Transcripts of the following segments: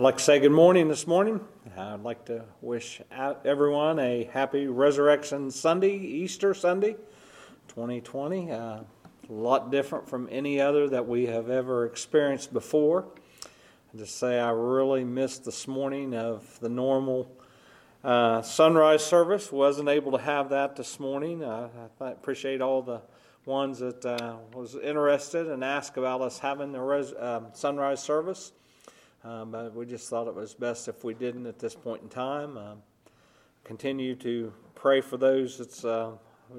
I'd like to say good morning this morning. I'd like to wish everyone a happy Resurrection Sunday, Easter Sunday 2020. Uh, a lot different from any other that we have ever experienced before. I just say I really missed this morning of the normal uh, sunrise service. Wasn't able to have that this morning. Uh, I appreciate all the ones that uh, was interested and asked about us having the res- um, sunrise service. Um, but we just thought it was best if we didn't at this point in time. Um, continue to pray for those that's uh,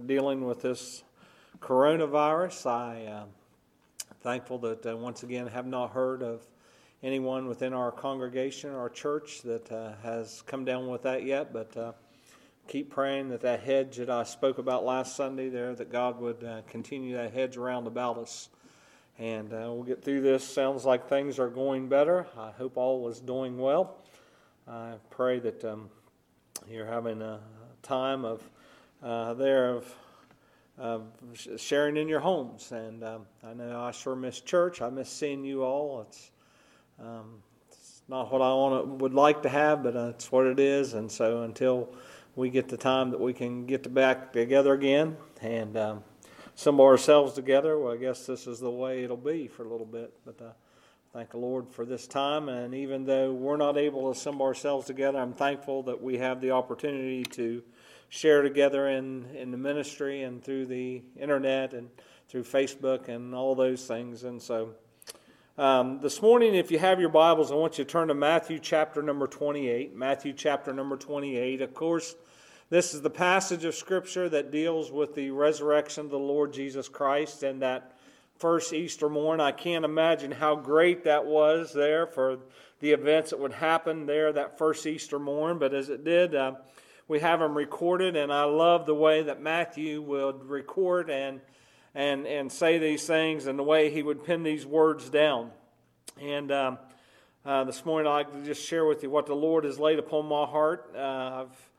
dealing with this coronavirus. I am uh, thankful that uh, once again have not heard of anyone within our congregation, our church, that uh, has come down with that yet. But uh, keep praying that that hedge that I spoke about last Sunday there, that God would uh, continue that hedge around about us and uh, we'll get through this. Sounds like things are going better. I hope all is doing well. I pray that um, you're having a time of uh, there of, of sharing in your homes. And um, I know I sure miss church. I miss seeing you all. It's, um, it's not what I want would like to have, but uh, it's what it is. And so until we get the time that we can get back together again and um, assemble ourselves together, well, I guess this is the way it'll be for a little bit. But uh, thank the Lord for this time. And even though we're not able to assemble ourselves together, I'm thankful that we have the opportunity to share together in, in the ministry and through the internet and through Facebook and all those things. And so um, this morning, if you have your Bibles, I want you to turn to Matthew chapter number 28. Matthew chapter number 28. Of course, this is the passage of Scripture that deals with the resurrection of the Lord Jesus Christ and that first Easter morn. I can't imagine how great that was there for the events that would happen there that first Easter morn, but as it did, uh, we have them recorded, and I love the way that Matthew would record and and and say these things and the way he would pin these words down. And um, uh, this morning, I'd like to just share with you what the Lord has laid upon my heart. Uh, I've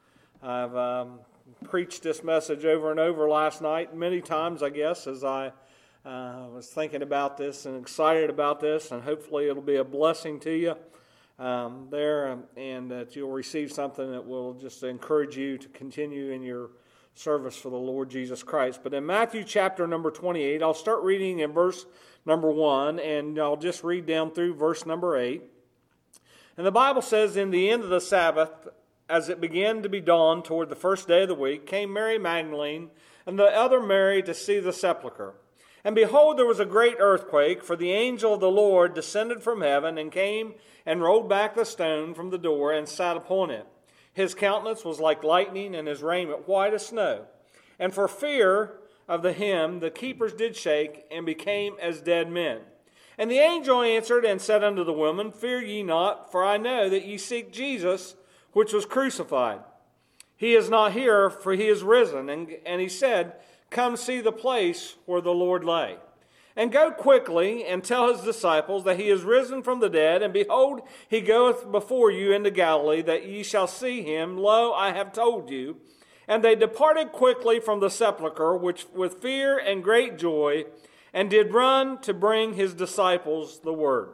I've um, preached this message over and over last night, many times, I guess, as I uh, was thinking about this and excited about this, and hopefully it'll be a blessing to you um, there, um, and that you'll receive something that will just encourage you to continue in your service for the Lord Jesus Christ. But in Matthew chapter number 28, I'll start reading in verse number 1, and I'll just read down through verse number 8. And the Bible says, In the end of the Sabbath, as it began to be dawn toward the first day of the week, came Mary Magdalene and the other Mary to see the sepulchre. And behold, there was a great earthquake, for the angel of the Lord descended from heaven and came and rolled back the stone from the door and sat upon it. His countenance was like lightning, and his raiment white as snow. And for fear of the him, the keepers did shake and became as dead men. And the angel answered and said unto the woman, Fear ye not, for I know that ye seek Jesus which was crucified. He is not here, for he is risen. And, and he said, Come see the place where the Lord lay. And go quickly and tell his disciples that he is risen from the dead, and behold, he goeth before you into Galilee, that ye shall see him. Lo, I have told you. And they departed quickly from the sepulchre, which with fear and great joy, and did run to bring his disciples the word.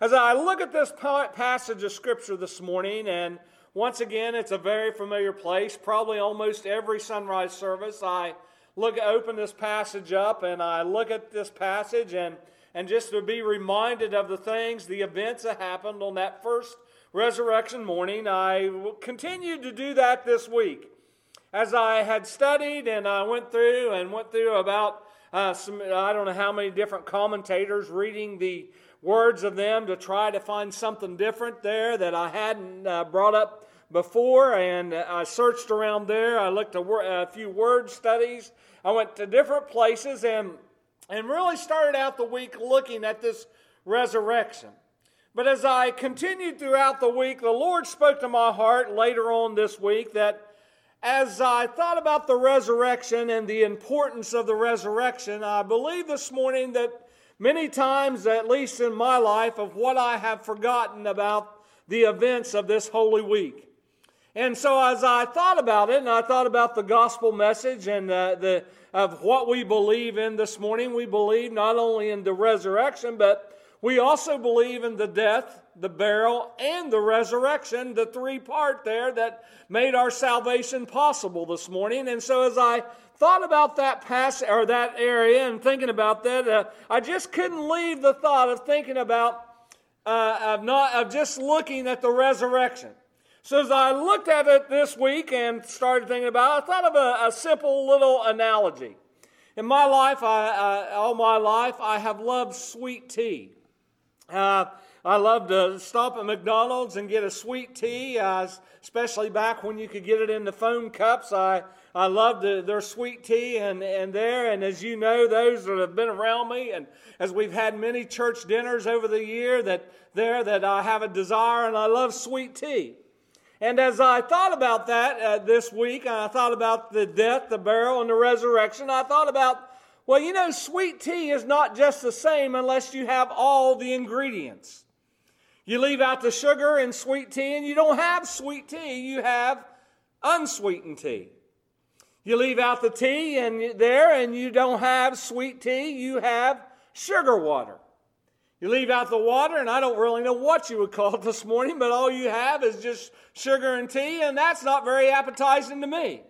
As I look at this passage of Scripture this morning, and once again, it's a very familiar place. Probably almost every sunrise service, I look open this passage up and I look at this passage and and just to be reminded of the things, the events that happened on that first resurrection morning. I continued to do that this week. As I had studied and I went through and went through about uh, some, I don't know how many different commentators reading the words of them to try to find something different there that I hadn't uh, brought up before, and I searched around there. I looked at a few word studies. I went to different places and, and really started out the week looking at this resurrection. But as I continued throughout the week, the Lord spoke to my heart later on this week that as I thought about the resurrection and the importance of the resurrection, I believe this morning that many times, at least in my life, of what I have forgotten about the events of this holy week. And so, as I thought about it, and I thought about the gospel message and uh, the of what we believe in this morning, we believe not only in the resurrection, but We also believe in the death, the burial, and the resurrection, the three part there that made our salvation possible this morning. And so as I thought about that passage or that area and thinking about that, uh, I just couldn't leave the thought of thinking about uh, of not of just looking at the resurrection. So as I looked at it this week and started thinking about it, I thought of a, a simple little analogy. In my life, I, all my life, I have loved sweet tea. Uh, I love to stop at McDonald's and get a sweet tea, uh, especially back when you could get it in the foam cups. I, I love the, their sweet tea and, and there. And as you know, those that have been around me, and as we've had many church dinners over the year, that there that I have a desire and I love sweet tea. And as I thought about that uh, this week, I thought about the death, the burial, and the resurrection, I thought about, well, you know, sweet tea is not just the same unless you have all the ingredients. You leave out the sugar in sweet tea, and you don't have sweet tea, you have unsweetened tea. You leave out the tea and there, and you don't have sweet tea, you have sugar water. You leave out the water, and I don't really know what you would call it this morning, but all you have is just sugar and tea, and that's not very appetizing to me.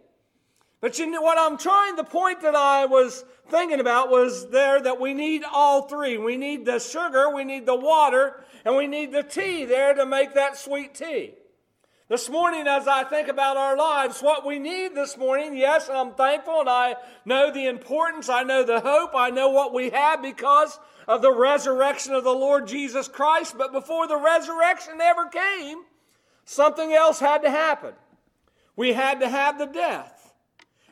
But you know what I'm trying, the point that I was thinking about was there that we need all three. We need the sugar, we need the water, and we need the tea there to make that sweet tea. This morning, as I think about our lives, what we need this morning, yes, I'm thankful and I know the importance, I know the hope, I know what we have because of the resurrection of the Lord Jesus Christ. But before the resurrection ever came, something else had to happen. We had to have the death,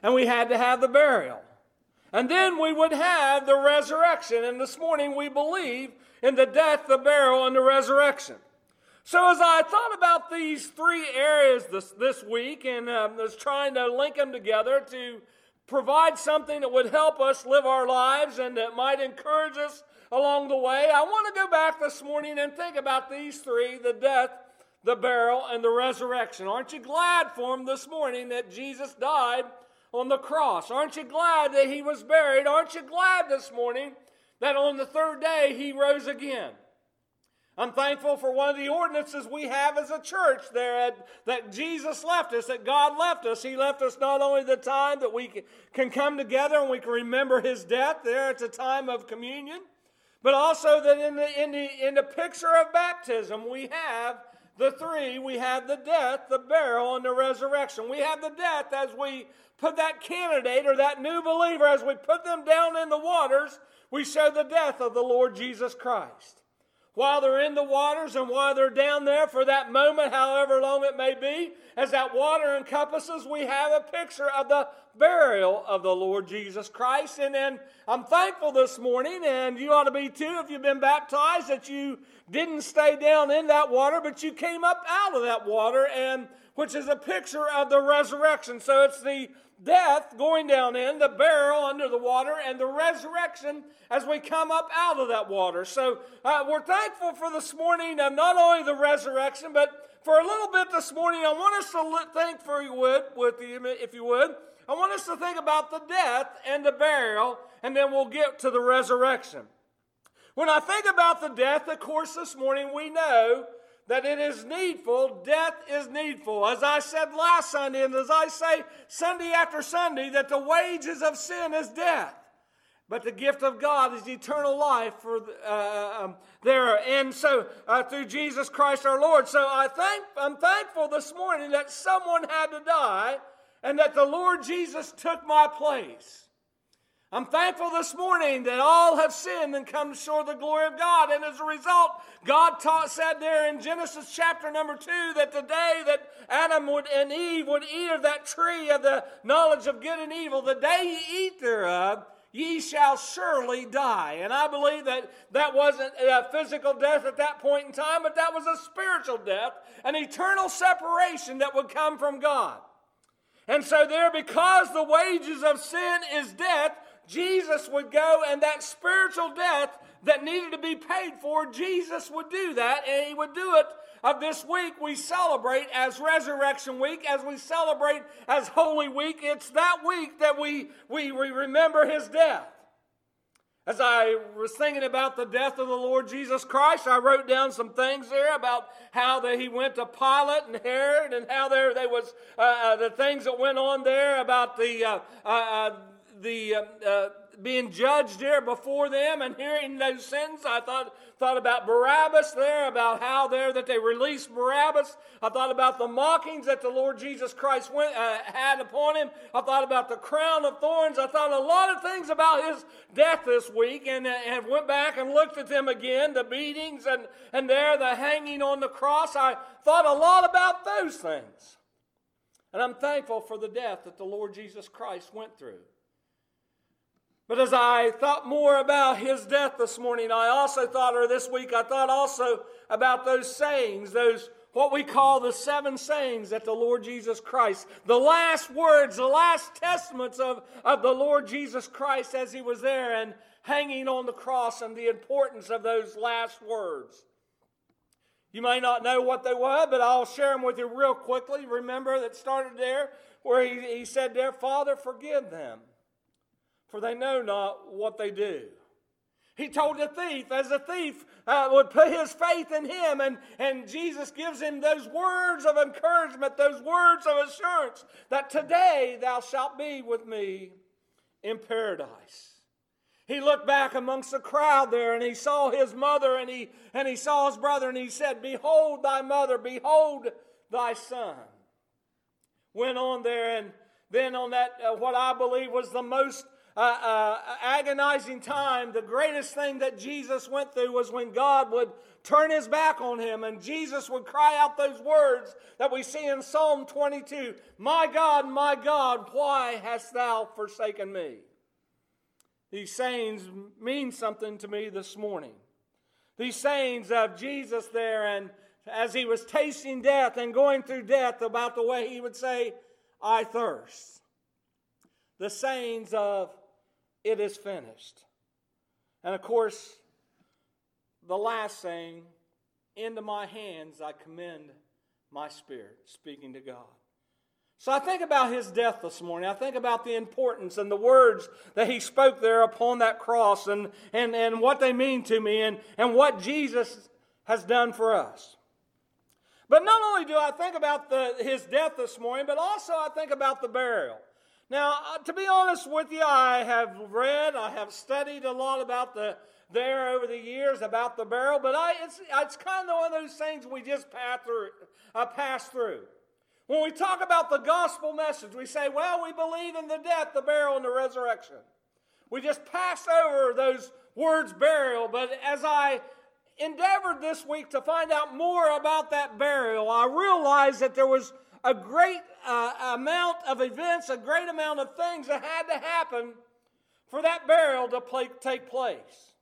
and we had to have the burial. And then we would have the resurrection. And this morning we believe in the death, the burial, and the resurrection. So as I thought about these three areas this, this week and um, was trying to link them together to provide something that would help us live our lives and that might encourage us along the way, I want to go back this morning and think about these three the death, the burial, and the resurrection. Aren't you glad for them this morning that Jesus died on the cross? Aren't you glad that he was buried? Aren't you glad this morning that on the third day he rose again? I'm thankful for one of the ordinances we have as a church there at, that Jesus left us, that God left us. He left us not only the time that we can come together and we can remember his death there at the time of communion, but also that in the, in the, in the picture of baptism, we have the three we have the death, the burial, and the resurrection. We have the death as we put that candidate or that new believer, as we put them down in the waters, we show the death of the Lord Jesus Christ while they're in the waters and while they're down there for that moment, however long it may be, as that water encompasses, we have a picture of the burial of the Lord Jesus Christ. And then I'm thankful this morning, and you ought to be too if you've been baptized, that you didn't stay down in that water, but you came up out of that water, and which is a picture of the resurrection. So it's the death going down in, the burial under the water, and the resurrection as we come up out of that water. So uh, we're thankful for this morning of not only the resurrection, but for a little bit this morning, I want us to think for you would, with you, if you would. I want us to think about the death and the burial, and then we'll get to the resurrection. When I think about the death, of course, this morning we know that it is needful, death is needful. As I said last Sunday, and as I say Sunday after Sunday, that the wages of sin is death. But the gift of God is eternal life for uh, um, there, and so uh, through Jesus Christ our Lord. So I thank I'm thankful this morning that someone had to die, and that the Lord Jesus took my place. I'm thankful this morning that all have sinned and come short of the glory of God. And as a result, God taught, said there in Genesis chapter number two that the day that Adam would, and Eve would eat of that tree of the knowledge of good and evil, the day ye eat thereof, ye shall surely die. And I believe that that wasn't a physical death at that point in time, but that was a spiritual death, an eternal separation that would come from God. And so, there, because the wages of sin is death, Jesus would go and that spiritual death that needed to be paid for, Jesus would do that, and He would do it. Of this week, we celebrate as Resurrection Week, as we celebrate as Holy Week. It's that week that we, we, we remember His death. As I was thinking about the death of the Lord Jesus Christ, I wrote down some things there about how that he went to Pilate and Herod, and how there they was uh, uh, the things that went on there about the uh, uh, uh the uh, being judged there before them and hearing those sins. I thought, thought about Barabbas there, about how there that they released Barabbas. I thought about the mockings that the Lord Jesus Christ went, uh, had upon him. I thought about the crown of thorns. I thought a lot of things about his death this week and, uh, and went back and looked at them again, the beatings and, and there the hanging on the cross. I thought a lot about those things. And I'm thankful for the death that the Lord Jesus Christ went through. But as I thought more about his death this morning, I also thought, or this week, I thought also about those sayings, those what we call the seven sayings that the Lord Jesus Christ, the last words, the last testaments of, of the Lord Jesus Christ as he was there and hanging on the cross, and the importance of those last words. You may not know what they were, but I'll share them with you real quickly. Remember that started there where he, he said there, Father, forgive them for they know not what they do. He told the thief, as a thief uh, would put his faith in him, and, and Jesus gives him those words of encouragement, those words of assurance that today thou shalt be with me in paradise. He looked back amongst the crowd there and he saw his mother and he, and he saw his brother and he said, Behold thy mother, behold thy son. Went on there and then on that, uh, what I believe was the most uh, uh, agonizing time, the greatest thing that Jesus went through was when God would turn his back on him and Jesus would cry out those words that we see in Psalm 22 My God, my God, why hast thou forsaken me? These sayings mean something to me this morning. These sayings of Jesus there, and as he was tasting death and going through death, about the way he would say, I thirst. The sayings of it is finished. And of course, the last saying, into my hands I commend my spirit, speaking to God. So I think about his death this morning. I think about the importance and the words that he spoke there upon that cross and, and, and what they mean to me and, and what Jesus has done for us. But not only do I think about the, his death this morning, but also I think about the burial. Now, uh, to be honest with you, I have read, I have studied a lot about the there over the years about the burial, but I, it's, it's kind of one of those things we just pass through, uh, pass through. When we talk about the gospel message, we say, well, we believe in the death, the burial, and the resurrection. We just pass over those words burial, but as I endeavored this week to find out more about that burial, I realized that there was a great uh, amount of events, a great amount of things that had to happen for that burial to play, take place.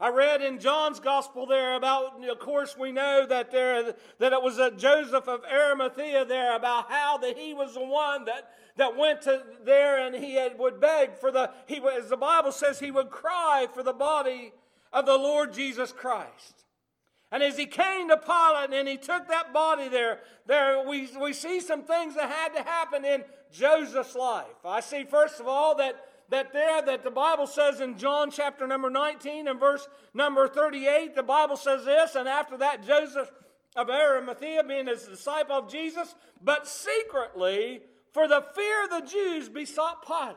I read in John's gospel there about, of course, we know that there that it was Joseph of Arimathea there about how that he was the one that that went to there and he had, would beg for the he as the Bible says he would cry for the body of the Lord Jesus Christ. And as he came to Pilate and he took that body there, there we, we see some things that had to happen in Joseph's life. I see, first of all, that, that there, that the Bible says in John chapter number 19 and verse number 38, the Bible says this, and after that, Joseph of Arimathea, being a disciple of Jesus, but secretly, for the fear of the Jews, besought Pilate.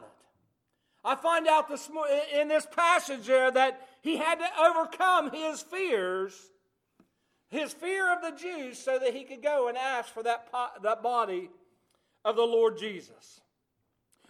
I find out this, in this passage there that he had to overcome his fears his fear of the Jews so that he could go and ask for that, that body of the Lord Jesus.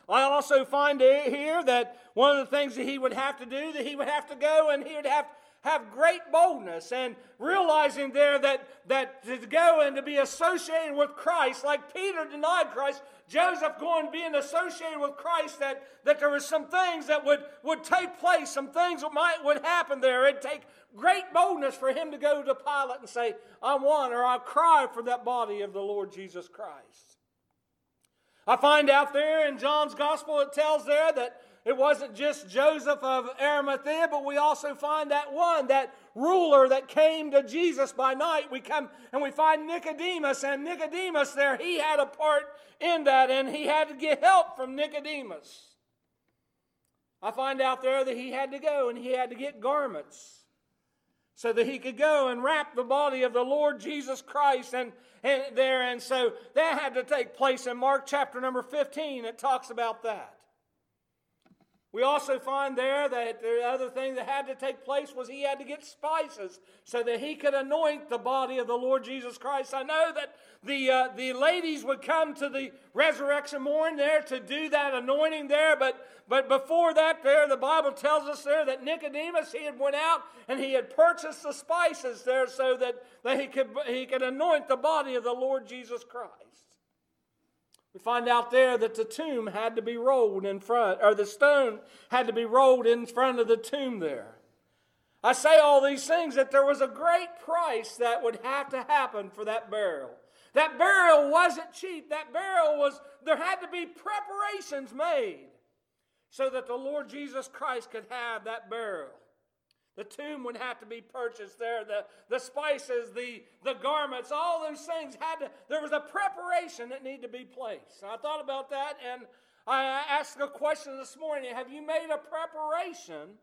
I also find here that one of the things that he would have to do, that he would have to go and he would have have great boldness and realizing there that, that to go and to be associated with Christ, like Peter denied Christ, Joseph going being associated with Christ, that, that there were some things that would, would take place, some things that might would happen there. It'd take great boldness for him to go to Pilate and say, I want or I cry for that body of the Lord Jesus Christ. I find out there in John's gospel, it tells there that it wasn't just Joseph of Arimathea, but we also find that one, that ruler that came to Jesus by night. We come and we find Nicodemus, and Nicodemus there, he had a part in that, and he had to get help from Nicodemus. I find out there that he had to go and he had to get garments so that he could go and wrap the body of the Lord Jesus Christ and, and there. And so that had to take place in Mark chapter number 15. It talks about that. We also find there that the other thing that had to take place was he had to get spices so that he could anoint the body of the Lord Jesus Christ. I know that the, uh, the ladies would come to the resurrection morning there to do that anointing there, but, but before that there, the Bible tells us there that Nicodemus, he had went out and he had purchased the spices there so that, that he, could, he could anoint the body of the Lord Jesus Christ. We find out there that the tomb had to be rolled in front, or the stone had to be rolled in front of the tomb there. I say all these things that there was a great price that would have to happen for that burial. That burial wasn't cheap. That burial was, there had to be preparations made so that the Lord Jesus Christ could have that burial. The tomb would have to be purchased there. The, the spices, the, the garments, all those things had to, there was a preparation that needed to be placed. I thought about that and I asked a question this morning Have you made a preparation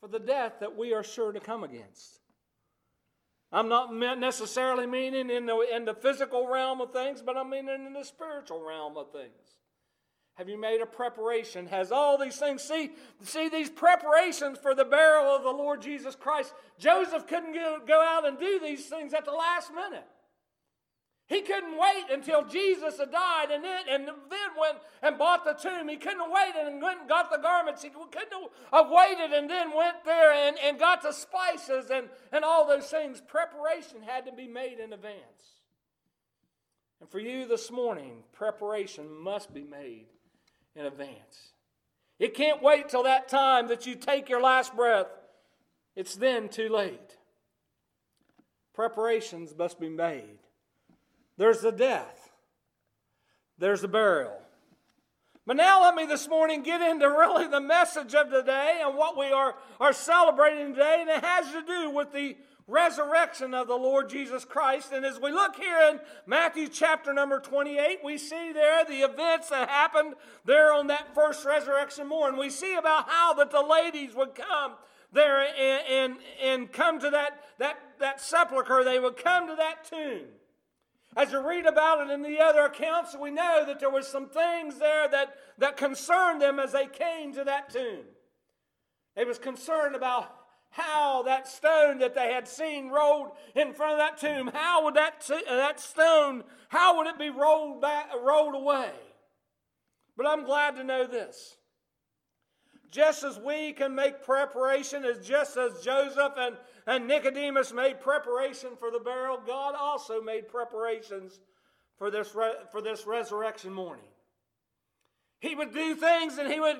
for the death that we are sure to come against? I'm not necessarily meaning in the, in the physical realm of things, but I'm meaning in the spiritual realm of things. Have you made a preparation? Has all these things, see, see these preparations for the burial of the Lord Jesus Christ. Joseph couldn't go, go out and do these things at the last minute. He couldn't wait until Jesus had died and then, and then went and bought the tomb. He couldn't wait and went and got the garments. He couldn't have waited and then went there and, and got the spices and, and all those things. Preparation had to be made in advance. And for you this morning, preparation must be made in advance. It can't wait till that time that you take your last breath. It's then too late. Preparations must be made. There's the death, there's the burial. But now let me this morning get into really the message of today and what we are, are celebrating today, and it has to do with the resurrection of the Lord Jesus Christ. And as we look here in Matthew chapter number 28, we see there the events that happened there on that first resurrection morning. We see about how that the ladies would come there and, and, and come to that, that, that sepulchre. They would come to that tomb. As you read about it in the other accounts, we know that there was some things there that, that concerned them as they came to that tomb. They was concerned about how that stone that they had seen rolled in front of that tomb, how would that, t- uh, that stone, how would it be rolled back, rolled away? But I'm glad to know this. Just as we can make preparation, as just as Joseph and, and Nicodemus made preparation for the burial, God also made preparations for this, re- for this resurrection morning. He would do things and he would,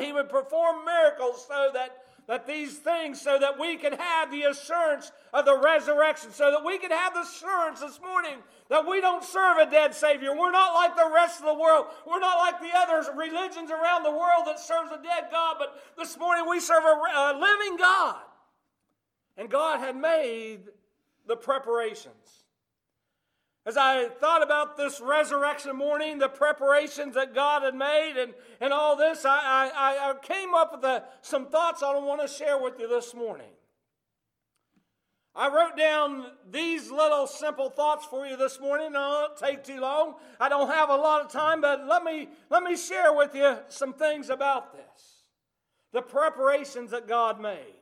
he would perform miracles so that that these things so that we can have the assurance of the resurrection, so that we can have the assurance this morning that we don't serve a dead Savior. We're not like the rest of the world. We're not like the other religions around the world that serves a dead God, but this morning we serve a, a living God. And God had made the preparations. As I thought about this resurrection morning, the preparations that God had made, and, and all this, I, I, I came up with a, some thoughts I want to share with you this morning. I wrote down these little simple thoughts for you this morning. I won't take too long. I don't have a lot of time, but let me, let me share with you some things about this. The preparations that God made.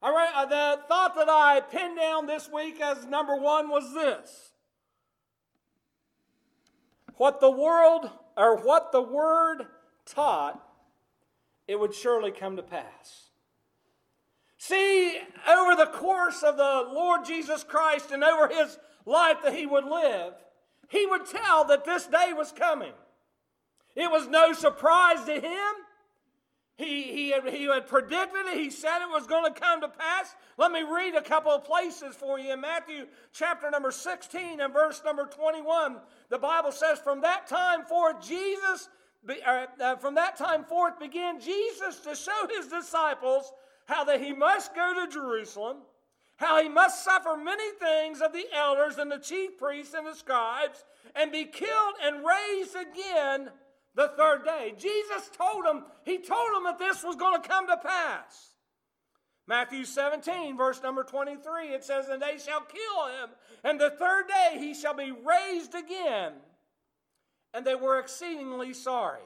All right, uh, the thought that I pinned down this week as number one was this what the world or what the word taught, it would surely come to pass. See, over the course of the Lord Jesus Christ and over his life that he would live, he would tell that this day was coming. It was no surprise to him. He, he, had, he had predicted it. He said it was going to come to pass. Let me read a couple of places for you. In Matthew chapter number 16 and verse number 21, the Bible says, From that time forth, Jesus, uh, uh, from that time forth began Jesus to show his disciples how that he must go to Jerusalem, how he must suffer many things of the elders and the chief priests and the scribes, and be killed and raised again the third day. Jesus told them, He told them that this was going to come to pass. Matthew 17, verse number 23, it says, And they shall kill him, and the third day he shall be raised again. And they were exceedingly sorry.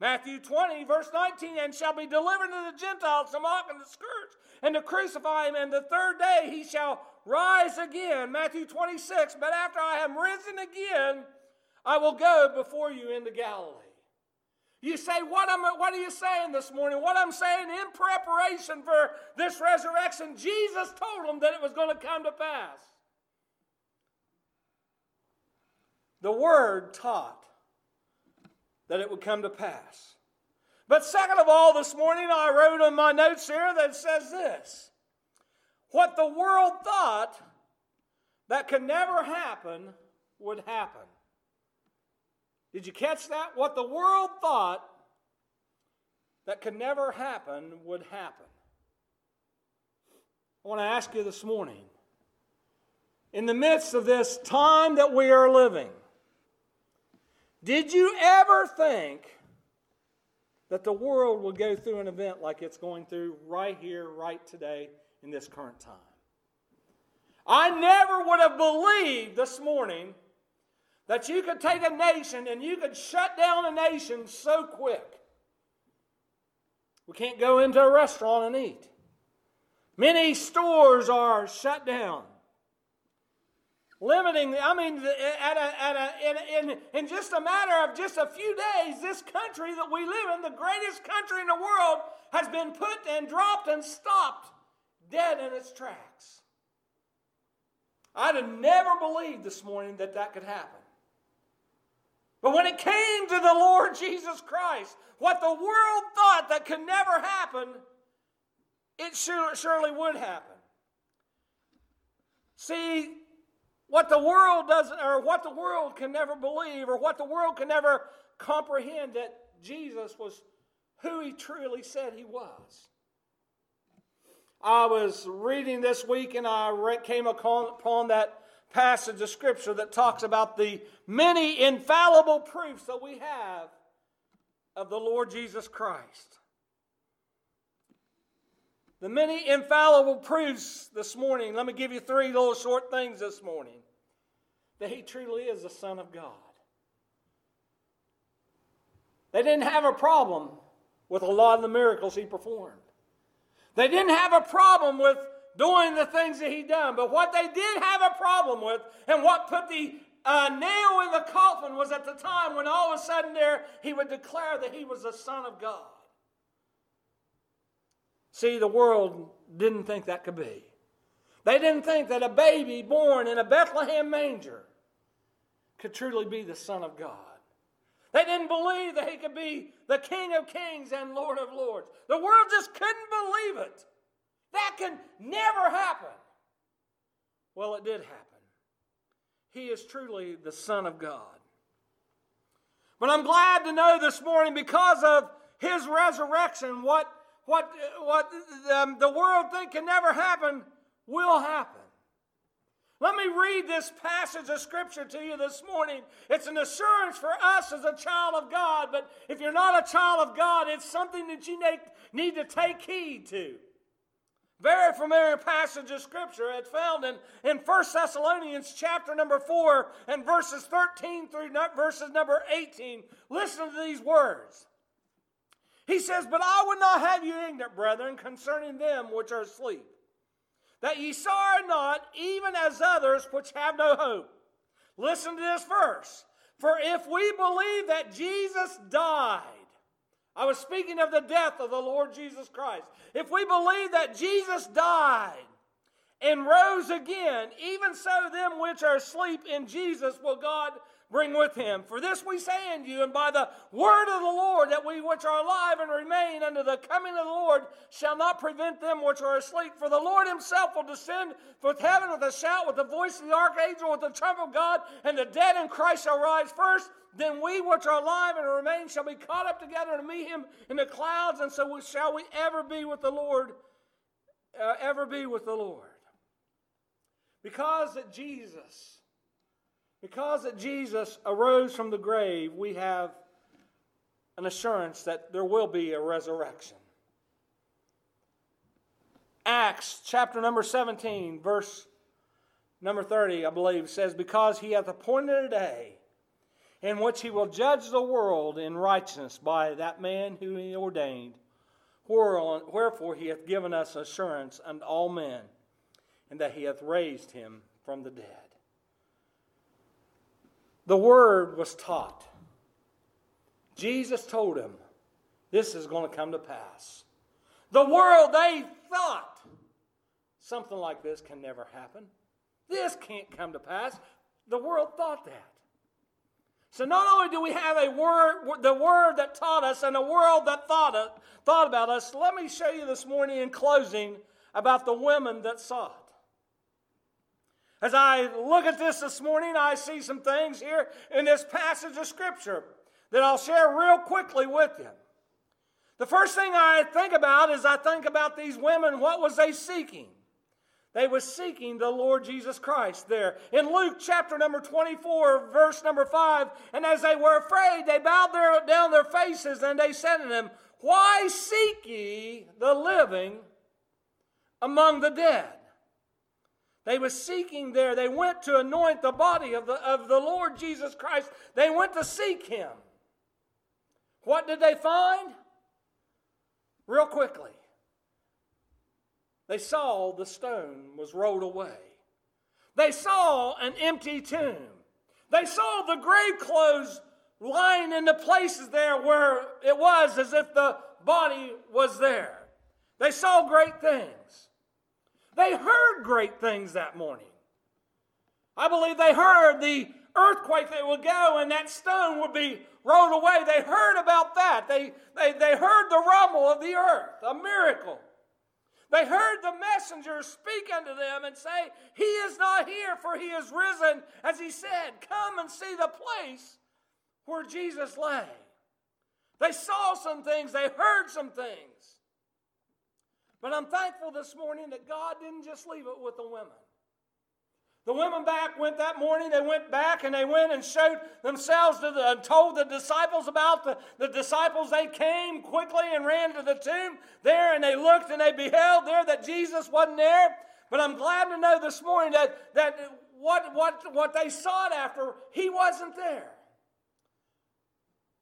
Matthew 20, verse 19, and shall be delivered to the Gentiles to mock and to scourge and to crucify him, and the third day he shall rise again. Matthew 26, but after I am risen again, I will go before you into Galilee. You say, what, am, what are you saying this morning? What I'm saying in preparation for this resurrection, Jesus told them that it was going to come to pass. The Word taught that it would come to pass. But second of all, this morning I wrote in my notes here that says this What the world thought that could never happen would happen. Did you catch that? What the world thought that could never happen would happen. I want to ask you this morning in the midst of this time that we are living, did you ever think that the world would go through an event like it's going through right here, right today, in this current time? I never would have believed this morning that you could take a nation and you could shut down a nation so quick. We can't go into a restaurant and eat. Many stores are shut down. Limiting, I mean, at a, at a, in, in, in just a matter of just a few days, this country that we live in, the greatest country in the world, has been put and dropped and stopped dead in its tracks. I'd have never believed this morning that that could happen. But when it came to the Lord Jesus Christ, what the world thought that could never happen, it surely would happen. See, what the world doesn't, or what the world can never believe, or what the world can never comprehend that Jesus was who he truly said he was. I was reading this week and I came upon that passage of Scripture that talks about the many infallible proofs that we have of the Lord Jesus Christ. The many infallible proofs this morning. Let me give you three little short things this morning that He truly is the Son of God. They didn't have a problem with a lot of the miracles He performed. They didn't have a problem with doing the things that he done. But what they did have a problem with, and what put the uh, nail in the coffin was at the time when all of a sudden there he would declare that he was the Son of God. See, the world didn't think that could be. They didn't think that a baby born in a Bethlehem manger could truly be the Son of God. They didn't believe that he could be the King of Kings and Lord of Lords. The world just couldn't believe it. That can never happen. Well, it did happen. He is truly the Son of God. But I'm glad to know this morning because of his resurrection, what, what, what um, the world think can never happen will happen. Let me read this passage of Scripture to you this morning. It's an assurance for us as a child of God, but if you're not a child of God, it's something that you need to take heed to. Very familiar passage of scripture. It's found in, in 1 Thessalonians chapter number 4 and verses 13 through verses number 18. Listen to these words. He says, But I would not have you ignorant, brethren, concerning them which are asleep, that ye sorrow not, even as others which have no hope. Listen to this verse. For if we believe that Jesus died, I was speaking of the death of the Lord Jesus Christ. If we believe that Jesus died and rose again, even so them which are asleep in Jesus will God bring with him. For this we say unto you, and by the word of the Lord, that we which are alive and remain unto the coming of the Lord shall not prevent them which are asleep. For the Lord himself will descend from heaven with a shout, with the voice of the archangel, with the trump of God, and the dead in Christ shall rise first. Then we which are alive and remain shall be caught up together to meet him in the clouds, and so shall we ever be with the Lord, uh, ever be with the Lord. Because that Jesus because that Jesus arose from the grave, we have an assurance that there will be a resurrection. Acts chapter number 17, verse number 30, I believe, says, Because he hath appointed a day in which he will judge the world in righteousness by that man whom he ordained. Wherefore he hath given us assurance unto all men, and that he hath raised him from the dead. The word was taught. Jesus told him, This is going to come to pass. The world, they thought something like this can never happen. This can't come to pass. The world thought that. So not only do we have a word, the word that taught us, and a world that thought, it, thought about us, let me show you this morning in closing about the women that saw it. As I look at this this morning, I see some things here in this passage of Scripture that I'll share real quickly with you. The first thing I think about is I think about these women, what was they seeking? They were seeking the Lord Jesus Christ there. In Luke chapter number 24, verse number 5, and as they were afraid, they bowed their, down their faces and they said to them, Why seek ye the living among the dead? They were seeking there. They went to anoint the body of the, of the Lord Jesus Christ. They went to seek him. What did they find? Real quickly. They saw the stone was rolled away. They saw an empty tomb. They saw the grave clothes lying in the places there where it was as if the body was there. They saw great things. They heard great things that morning. I believe they heard the earthquake that would go and that stone would be rolled away. They heard about that. They, they, they heard the rumble of the earth, a miracle. They heard the messenger speak unto them and say, He is not here, for he is risen. As he said, Come and see the place where Jesus lay. They saw some things, they heard some things. But I'm thankful this morning that God didn't just leave it with the women. The women back went that morning, they went back and they went and showed themselves to the, and told the disciples about the, the disciples. They came quickly and ran to the tomb there and they looked and they beheld there that Jesus wasn't there. But I'm glad to know this morning that, that what, what, what they sought after, he wasn't there.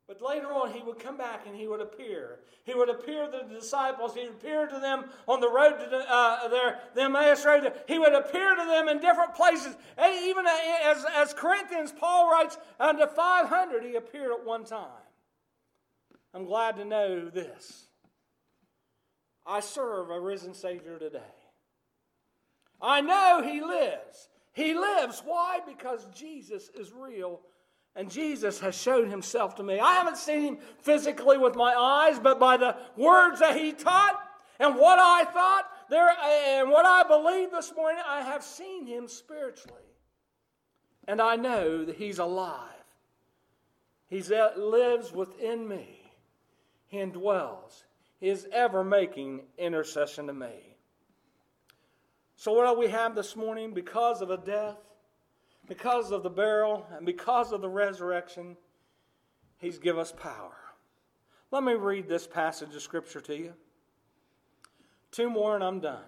But later on, he would come back and he would appear. He would appear to the disciples. He would appear to them on the road to the, uh, their, the Emmaus road. He would appear to them in different places. And Even as, as Corinthians, Paul writes, unto 500 he appeared at one time. I'm glad to know this. I serve a risen Savior today. I know he lives. He lives. Why? Because Jesus is real and Jesus has shown himself to me. I haven't seen him physically with my eyes, but by the words that he taught and what I thought there and what I believe this morning, I have seen him spiritually. And I know that he's alive. He lives within me. He indwells. He is ever making intercession to me. So, what do we have this morning? Because of a death, because of the burial and because of the resurrection, He's given us power. Let me read this passage of Scripture to you. Two more and I'm done.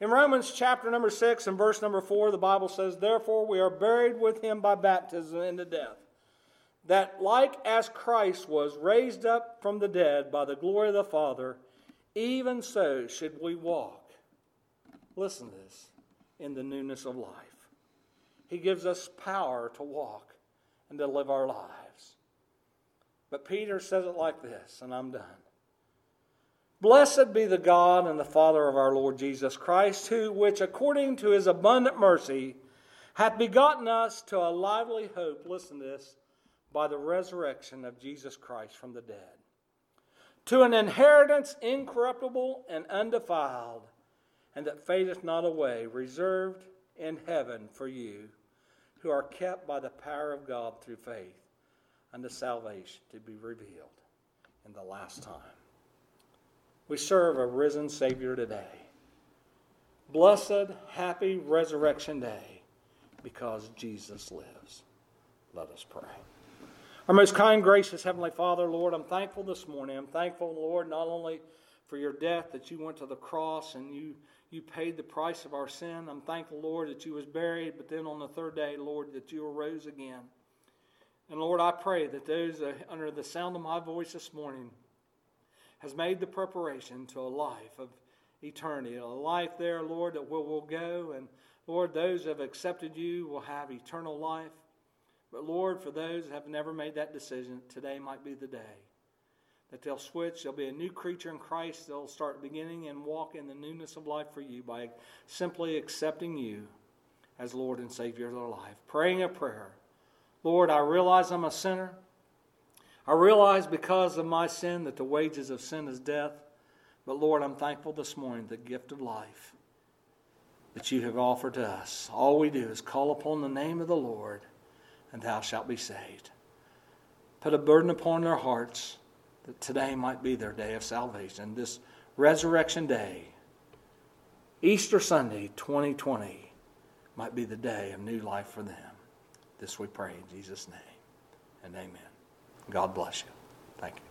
In Romans chapter number 6 and verse number 4, the Bible says, Therefore we are buried with him by baptism into death, that like as Christ was raised up from the dead by the glory of the Father, even so should we walk. Listen to this in the newness of life. He gives us power to walk and to live our lives. But Peter says it like this, and I'm done. Blessed be the God and the Father of our Lord Jesus Christ, who, which according to his abundant mercy, hath begotten us to a lively hope, listen to this, by the resurrection of Jesus Christ from the dead, to an inheritance incorruptible and undefiled, and that fadeth not away, reserved in heaven for you who are kept by the power of God through faith unto salvation to be revealed in the last time. We serve a risen Savior today. Blessed, happy resurrection day because Jesus lives. Let us pray. Our most kind, gracious Heavenly Father, Lord, I'm thankful this morning. I'm thankful, Lord, not only for your death that you went to the cross and you you paid the price of our sin. I'm thankful, Lord, that you was buried, but then on the third day, Lord, that you arose again. And Lord, I pray that those uh, under the sound of my voice this morning has made the preparation to a life of eternity, a life there, Lord, that will will go. And Lord, those that have accepted you will have eternal life. But Lord, for those that have never made that decision, today might be the day that they'll switch. They'll be a new creature in Christ. They'll start beginning and walk in the newness of life for you by simply accepting you as Lord and Savior of their life. Praying a prayer. Lord, I realize I'm a sinner. I realize because of my sin that the wages of sin is death. But Lord, I'm thankful this morning the gift of life that you have offered to us. All we do is call upon the name of the Lord, and thou shalt be saved. Put a burden upon their hearts that today might be their day of salvation, this resurrection day, Easter Sunday 2020, might be the day of new life for them. This we pray in Jesus' name and amen. God bless you. Thank you.